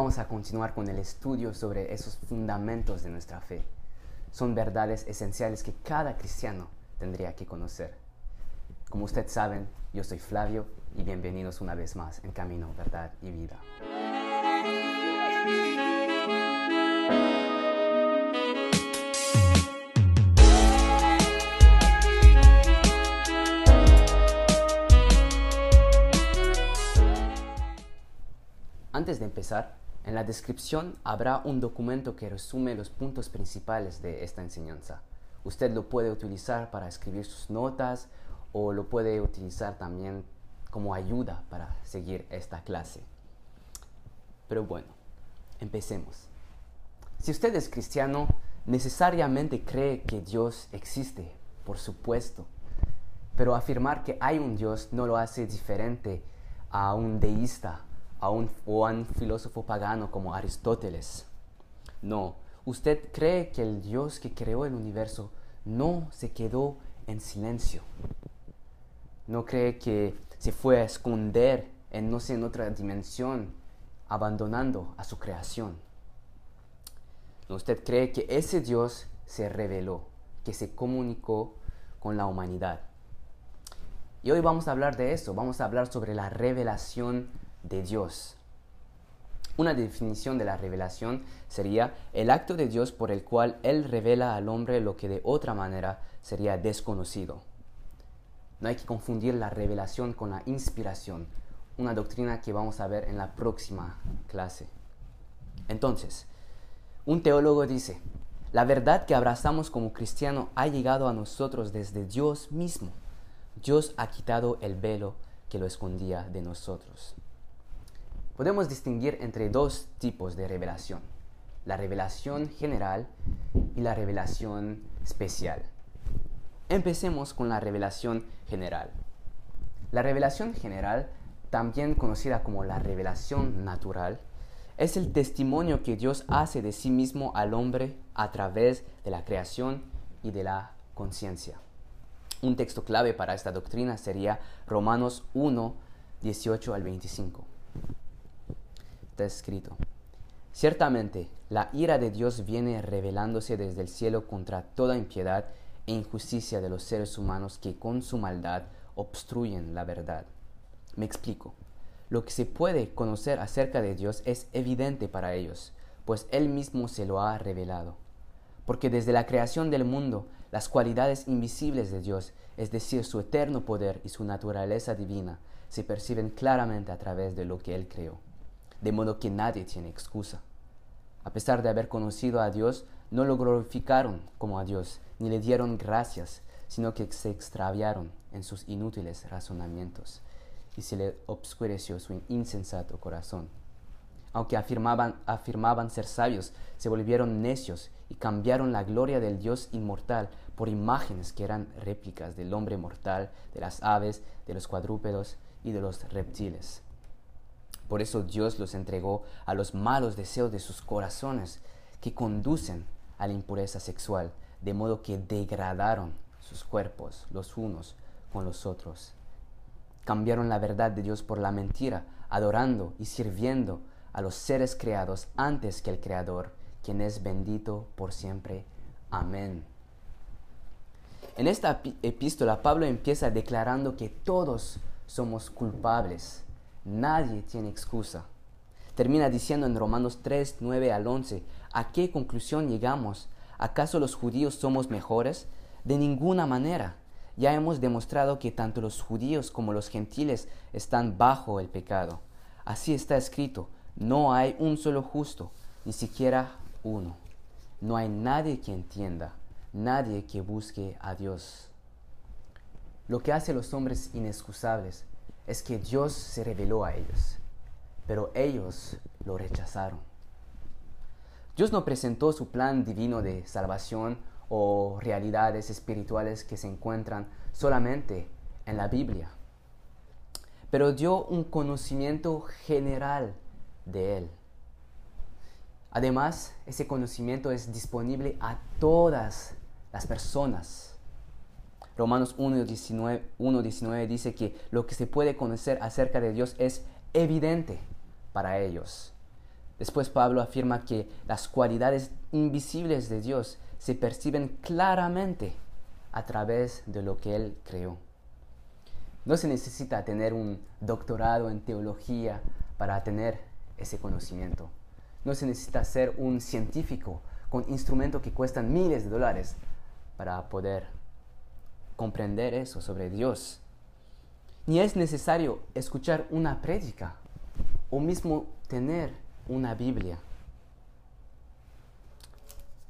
vamos a continuar con el estudio sobre esos fundamentos de nuestra fe. Son verdades esenciales que cada cristiano tendría que conocer. Como ustedes saben, yo soy Flavio y bienvenidos una vez más en Camino, Verdad y Vida. Antes de empezar, en la descripción habrá un documento que resume los puntos principales de esta enseñanza. Usted lo puede utilizar para escribir sus notas o lo puede utilizar también como ayuda para seguir esta clase. Pero bueno, empecemos. Si usted es cristiano, necesariamente cree que Dios existe, por supuesto. Pero afirmar que hay un Dios no lo hace diferente a un deísta a un, o a un filósofo pagano como Aristóteles. No, usted cree que el Dios que creó el universo no se quedó en silencio. No cree que se fue a esconder en no sé en otra dimensión, abandonando a su creación. No, usted cree que ese Dios se reveló, que se comunicó con la humanidad. Y hoy vamos a hablar de eso, vamos a hablar sobre la revelación de Dios. Una definición de la revelación sería el acto de Dios por el cual Él revela al hombre lo que de otra manera sería desconocido. No hay que confundir la revelación con la inspiración, una doctrina que vamos a ver en la próxima clase. Entonces, un teólogo dice, la verdad que abrazamos como cristiano ha llegado a nosotros desde Dios mismo. Dios ha quitado el velo que lo escondía de nosotros podemos distinguir entre dos tipos de revelación, la revelación general y la revelación especial. Empecemos con la revelación general. La revelación general, también conocida como la revelación natural, es el testimonio que Dios hace de sí mismo al hombre a través de la creación y de la conciencia. Un texto clave para esta doctrina sería Romanos 1, 18 al 25 escrito. Ciertamente, la ira de Dios viene revelándose desde el cielo contra toda impiedad e injusticia de los seres humanos que con su maldad obstruyen la verdad. Me explico. Lo que se puede conocer acerca de Dios es evidente para ellos, pues Él mismo se lo ha revelado. Porque desde la creación del mundo, las cualidades invisibles de Dios, es decir, su eterno poder y su naturaleza divina, se perciben claramente a través de lo que Él creó de modo que nadie tiene excusa. A pesar de haber conocido a Dios, no lo glorificaron como a Dios, ni le dieron gracias, sino que se extraviaron en sus inútiles razonamientos, y se le obscureció su insensato corazón. Aunque afirmaban, afirmaban ser sabios, se volvieron necios y cambiaron la gloria del Dios inmortal por imágenes que eran réplicas del hombre mortal, de las aves, de los cuadrúpedos y de los reptiles. Por eso Dios los entregó a los malos deseos de sus corazones que conducen a la impureza sexual, de modo que degradaron sus cuerpos los unos con los otros. Cambiaron la verdad de Dios por la mentira, adorando y sirviendo a los seres creados antes que el Creador, quien es bendito por siempre. Amén. En esta epístola Pablo empieza declarando que todos somos culpables Nadie tiene excusa. Termina diciendo en Romanos 3, 9 al 11, ¿a qué conclusión llegamos? ¿Acaso los judíos somos mejores? De ninguna manera. Ya hemos demostrado que tanto los judíos como los gentiles están bajo el pecado. Así está escrito, no hay un solo justo, ni siquiera uno. No hay nadie que entienda, nadie que busque a Dios. Lo que hace a los hombres inexcusables es que Dios se reveló a ellos, pero ellos lo rechazaron. Dios no presentó su plan divino de salvación o realidades espirituales que se encuentran solamente en la Biblia, pero dio un conocimiento general de Él. Además, ese conocimiento es disponible a todas las personas Romanos 1.19 dice que lo que se puede conocer acerca de Dios es evidente para ellos. Después Pablo afirma que las cualidades invisibles de Dios se perciben claramente a través de lo que Él creó. No se necesita tener un doctorado en teología para tener ese conocimiento. No se necesita ser un científico con instrumentos que cuestan miles de dólares para poder comprender eso sobre Dios. Ni es necesario escuchar una prédica o mismo tener una Biblia.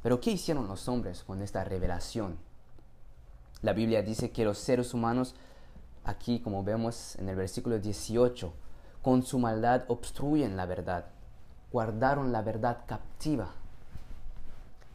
Pero ¿qué hicieron los hombres con esta revelación? La Biblia dice que los seres humanos, aquí como vemos en el versículo 18, con su maldad obstruyen la verdad, guardaron la verdad captiva.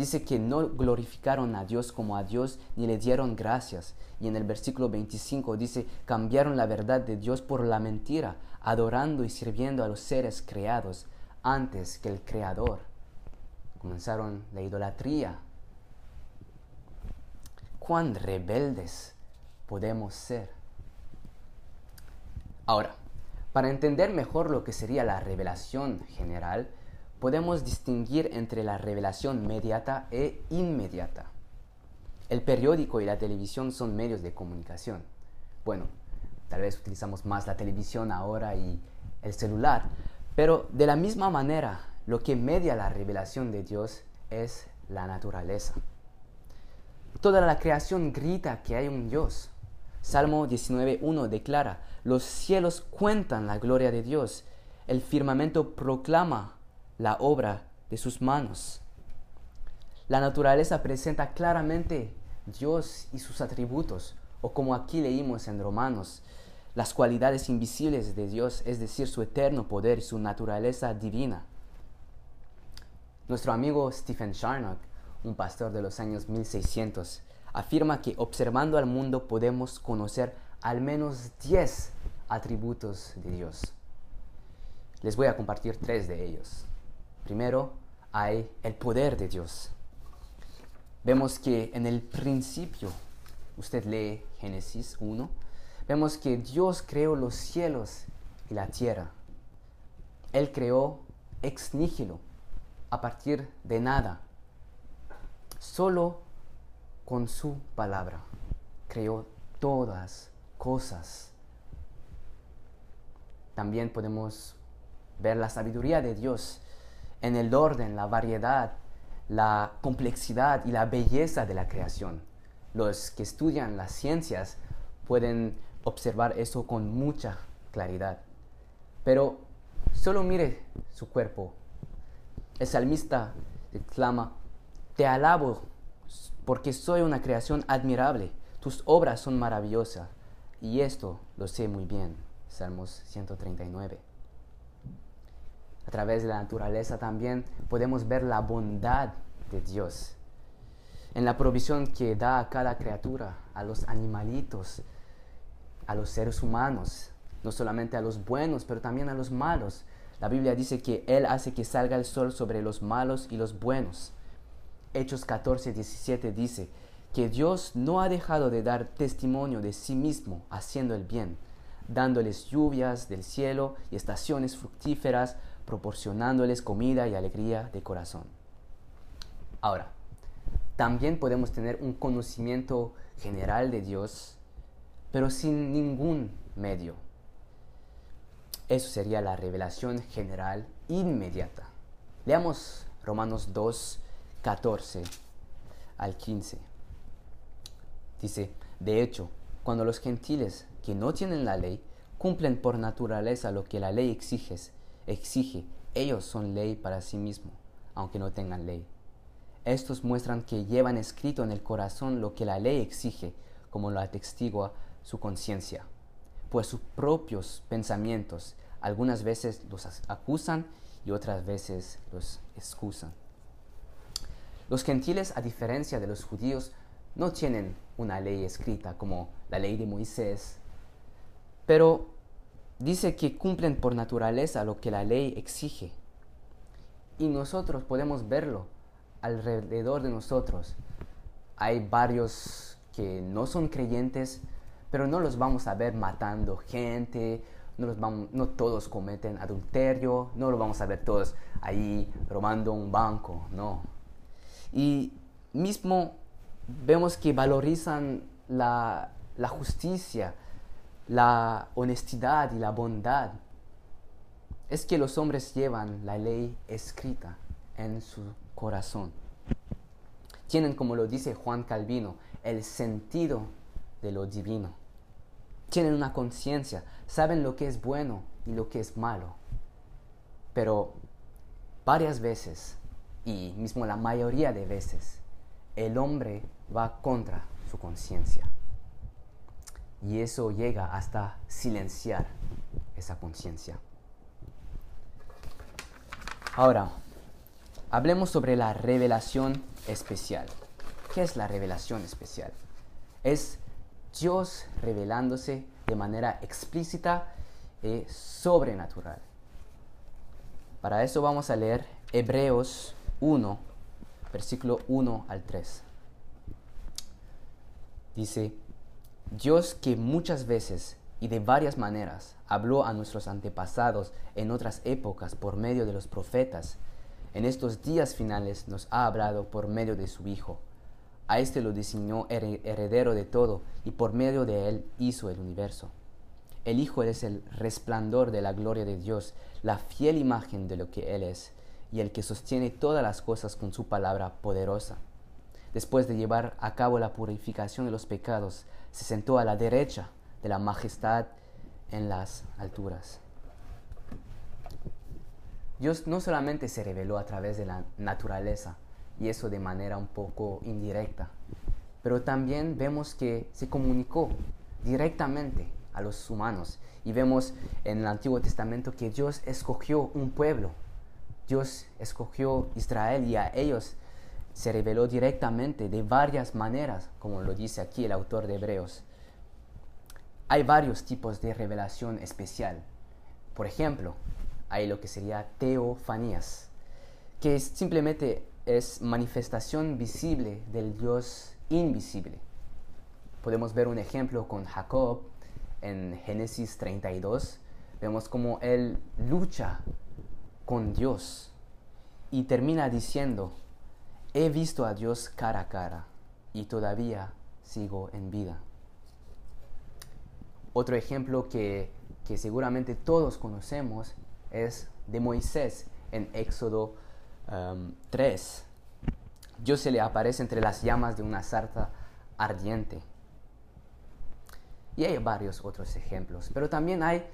Dice que no glorificaron a Dios como a Dios ni le dieron gracias. Y en el versículo 25 dice, cambiaron la verdad de Dios por la mentira, adorando y sirviendo a los seres creados antes que el Creador. Comenzaron la idolatría. Cuán rebeldes podemos ser. Ahora, para entender mejor lo que sería la revelación general, podemos distinguir entre la revelación mediata e inmediata. El periódico y la televisión son medios de comunicación. Bueno, tal vez utilizamos más la televisión ahora y el celular, pero de la misma manera, lo que media la revelación de Dios es la naturaleza. Toda la creación grita que hay un Dios. Salmo 19.1 declara, los cielos cuentan la gloria de Dios, el firmamento proclama la obra de sus manos. La naturaleza presenta claramente Dios y sus atributos, o como aquí leímos en Romanos, las cualidades invisibles de Dios, es decir, su eterno poder y su naturaleza divina. Nuestro amigo Stephen Charnock, un pastor de los años 1600, afirma que observando al mundo podemos conocer al menos 10 atributos de Dios. Les voy a compartir tres de ellos. Primero, hay el poder de Dios. Vemos que en el principio, usted lee Génesis 1, vemos que Dios creó los cielos y la tierra. Él creó ex nihilo, a partir de nada. Solo con su palabra creó todas cosas. También podemos ver la sabiduría de Dios en el orden, la variedad, la complejidad y la belleza de la creación. Los que estudian las ciencias pueden observar eso con mucha claridad. Pero solo mire su cuerpo. El salmista exclama, te alabo porque soy una creación admirable, tus obras son maravillosas, y esto lo sé muy bien. Salmos 139. A través de la naturaleza también podemos ver la bondad de Dios en la provisión que da a cada criatura, a los animalitos, a los seres humanos, no solamente a los buenos, pero también a los malos. La Biblia dice que Él hace que salga el sol sobre los malos y los buenos. Hechos 14, 17 dice que Dios no ha dejado de dar testimonio de sí mismo haciendo el bien, dándoles lluvias del cielo y estaciones fructíferas, proporcionándoles comida y alegría de corazón. Ahora, también podemos tener un conocimiento general de Dios pero sin ningún medio. Eso sería la revelación general inmediata. Leamos Romanos 2, 14 al 15. Dice, de hecho, cuando los gentiles que no tienen la ley cumplen por naturaleza lo que la ley exige, exige, ellos son ley para sí mismos, aunque no tengan ley. Estos muestran que llevan escrito en el corazón lo que la ley exige, como lo atestigua su conciencia, pues sus propios pensamientos algunas veces los acusan y otras veces los excusan. Los gentiles, a diferencia de los judíos, no tienen una ley escrita como la ley de Moisés, pero dice que cumplen por naturaleza lo que la ley exige. Y nosotros podemos verlo alrededor de nosotros. Hay varios que no son creyentes, pero no los vamos a ver matando gente, no, los vamos, no todos cometen adulterio, no lo vamos a ver todos ahí robando un banco, no. Y mismo vemos que valorizan la, la justicia, la honestidad y la bondad. Es que los hombres llevan la ley escrita en su corazón. Tienen, como lo dice Juan Calvino, el sentido de lo divino. Tienen una conciencia, saben lo que es bueno y lo que es malo. Pero varias veces, y mismo la mayoría de veces, el hombre va contra su conciencia. Y eso llega hasta silenciar esa conciencia. Ahora, hablemos sobre la revelación especial. ¿Qué es la revelación especial? Es Dios revelándose de manera explícita y sobrenatural. Para eso vamos a leer Hebreos 1, versículo 1 al 3. Dice, Dios que muchas veces y de varias maneras habló a nuestros antepasados en otras épocas por medio de los profetas, en estos días finales nos ha hablado por medio de su Hijo. A éste lo diseñó heredero de todo y por medio de él hizo el universo. El Hijo es el resplandor de la gloria de Dios, la fiel imagen de lo que Él es, y el que sostiene todas las cosas con su palabra poderosa. Después de llevar a cabo la purificación de los pecados, se sentó a la derecha de la majestad en las alturas. Dios no solamente se reveló a través de la naturaleza, y eso de manera un poco indirecta, pero también vemos que se comunicó directamente a los humanos. Y vemos en el Antiguo Testamento que Dios escogió un pueblo. Dios escogió Israel y a ellos se reveló directamente de varias maneras, como lo dice aquí el autor de Hebreos. Hay varios tipos de revelación especial. Por ejemplo, hay lo que sería teofanías, que simplemente es manifestación visible del Dios invisible. Podemos ver un ejemplo con Jacob en Génesis 32. Vemos como él lucha con Dios y termina diciendo, he visto a Dios cara a cara y todavía sigo en vida. Otro ejemplo que, seguramente todos conocemos es de Moisés en Éxodo 3. Um, Dios se le aparece entre las llamas de una sarta ardiente. Y hay varios otros ejemplos, pero también hay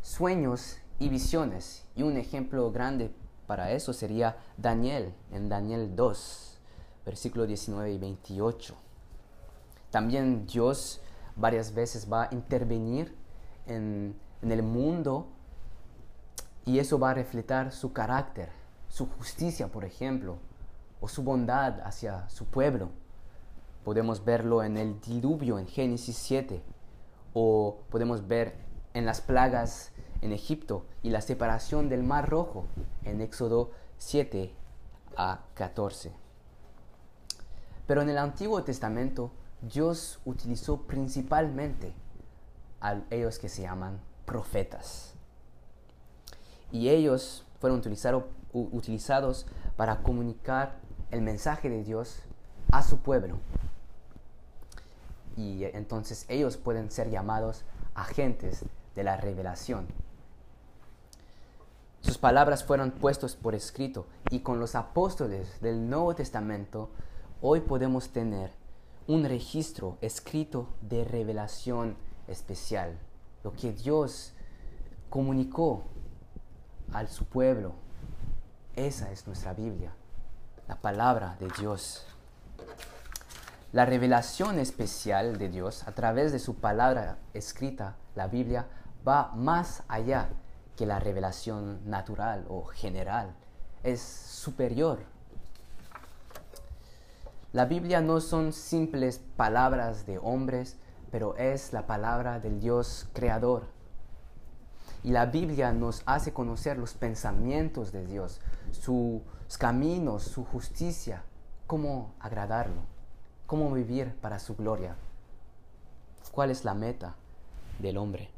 sueños y visiones. Y un ejemplo grande para eso sería Daniel, en Daniel 2, versículo 19 y 28. También Dios varias veces va a intervenir en, en el mundo y eso va a reflejar su carácter, su justicia, por ejemplo, o su bondad hacia su pueblo. Podemos verlo en el diluvio en Génesis 7, o podemos ver en las plagas en Egipto y la separación del Mar Rojo en Éxodo 7 a 14. Pero en el Antiguo Testamento Dios utilizó principalmente a ellos que se llaman profetas. Y ellos fueron utilizados para comunicar el mensaje de Dios a su pueblo. Y entonces ellos pueden ser llamados agentes de la revelación. Sus palabras fueron puestos por escrito y con los apóstoles del Nuevo Testamento hoy podemos tener un registro escrito de revelación especial, lo que Dios comunicó a su pueblo. Esa es nuestra Biblia, la palabra de Dios. La revelación especial de Dios a través de su palabra escrita, la Biblia, va más allá que la revelación natural o general. Es superior. La Biblia no son simples palabras de hombres, pero es la palabra del Dios creador. Y la Biblia nos hace conocer los pensamientos de Dios, sus caminos, su justicia, cómo agradarlo, cómo vivir para su gloria. ¿Cuál es la meta del hombre?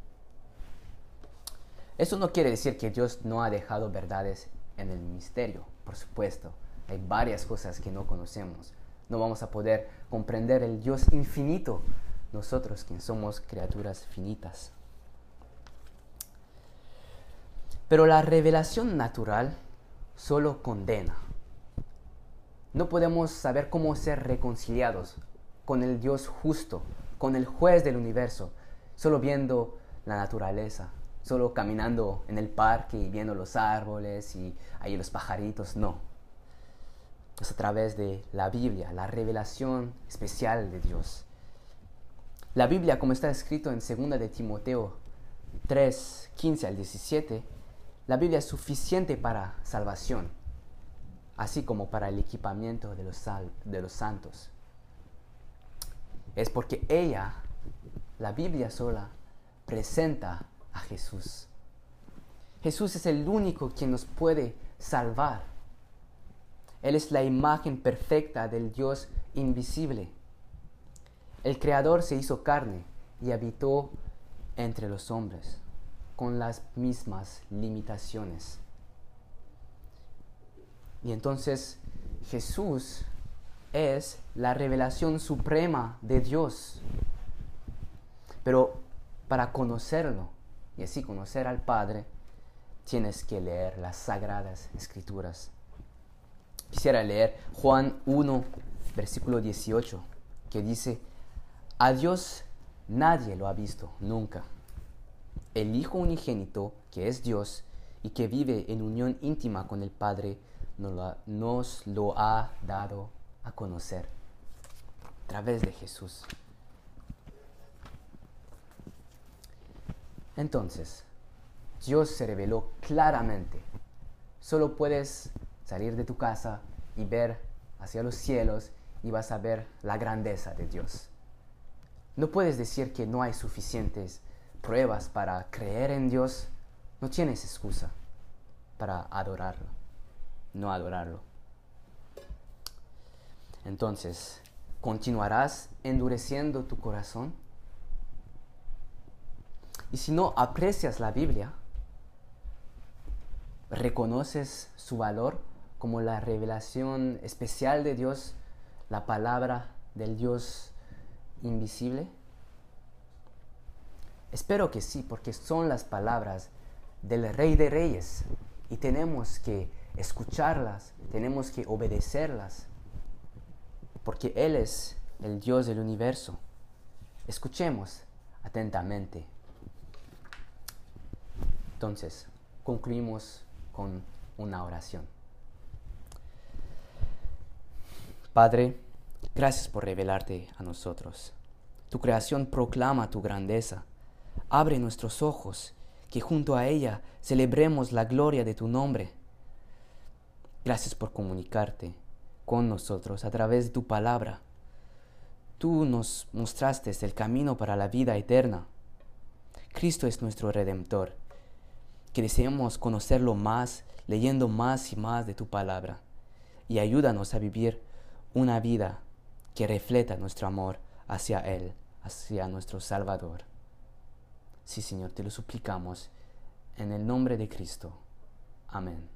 Eso no quiere decir que Dios no ha dejado verdades en el misterio, por supuesto. Hay varias cosas que no conocemos. No vamos a poder comprender el Dios infinito, nosotros quienes somos criaturas finitas. Pero la revelación natural solo condena. No podemos saber cómo ser reconciliados con el Dios justo, con el juez del universo, solo viendo la naturaleza, solo caminando en el parque y viendo los árboles y ahí los pajaritos, no. Es a través de la Biblia, la revelación especial de Dios. La Biblia, como está escrito en 2 de Timoteo 3, 15 al 17, la Biblia es suficiente para salvación, así como para el equipamiento de los, de los santos. Es porque ella, la Biblia sola, presenta a Jesús. Jesús es el único quien nos puede salvar. Él es la imagen perfecta del Dios invisible. El Creador se hizo carne y habitó entre los hombres con las mismas limitaciones. Y entonces Jesús es la revelación suprema de Dios. Pero para conocerlo y así conocer al Padre, tienes que leer las sagradas escrituras. Quisiera leer Juan 1, versículo 18, que dice, a Dios nadie lo ha visto nunca el Hijo unigénito, que es Dios y que vive en unión íntima con el Padre, nos lo ha dado a conocer a través de Jesús. Entonces, Dios se reveló claramente. Solo puedes salir de tu casa y ver hacia los cielos y vas a ver la grandeza de Dios. No puedes decir que no hay suficientes pruebas para creer en Dios, no tienes excusa para adorarlo, no adorarlo. Entonces, ¿continuarás endureciendo tu corazón? Y si no aprecias la Biblia, reconoces su valor como la revelación especial de Dios, la palabra del Dios invisible, Espero que sí, porque son las palabras del Rey de Reyes y tenemos que escucharlas, tenemos que obedecerlas, porque Él es el Dios del universo. Escuchemos atentamente. Entonces, concluimos con una oración. Padre, gracias por revelarte a nosotros. Tu creación proclama tu grandeza Abre nuestros ojos, que junto a ella celebremos la gloria de tu nombre. Gracias por comunicarte con nosotros a través de tu palabra. Tú nos mostraste el camino para la vida eterna. Cristo es nuestro redentor, que deseamos conocerlo más, leyendo más y más de tu palabra, y ayúdanos a vivir una vida que refleta nuestro amor hacia Él, hacia nuestro Salvador. Sí, Señor, te lo suplicamos en el nombre de Cristo. Amén.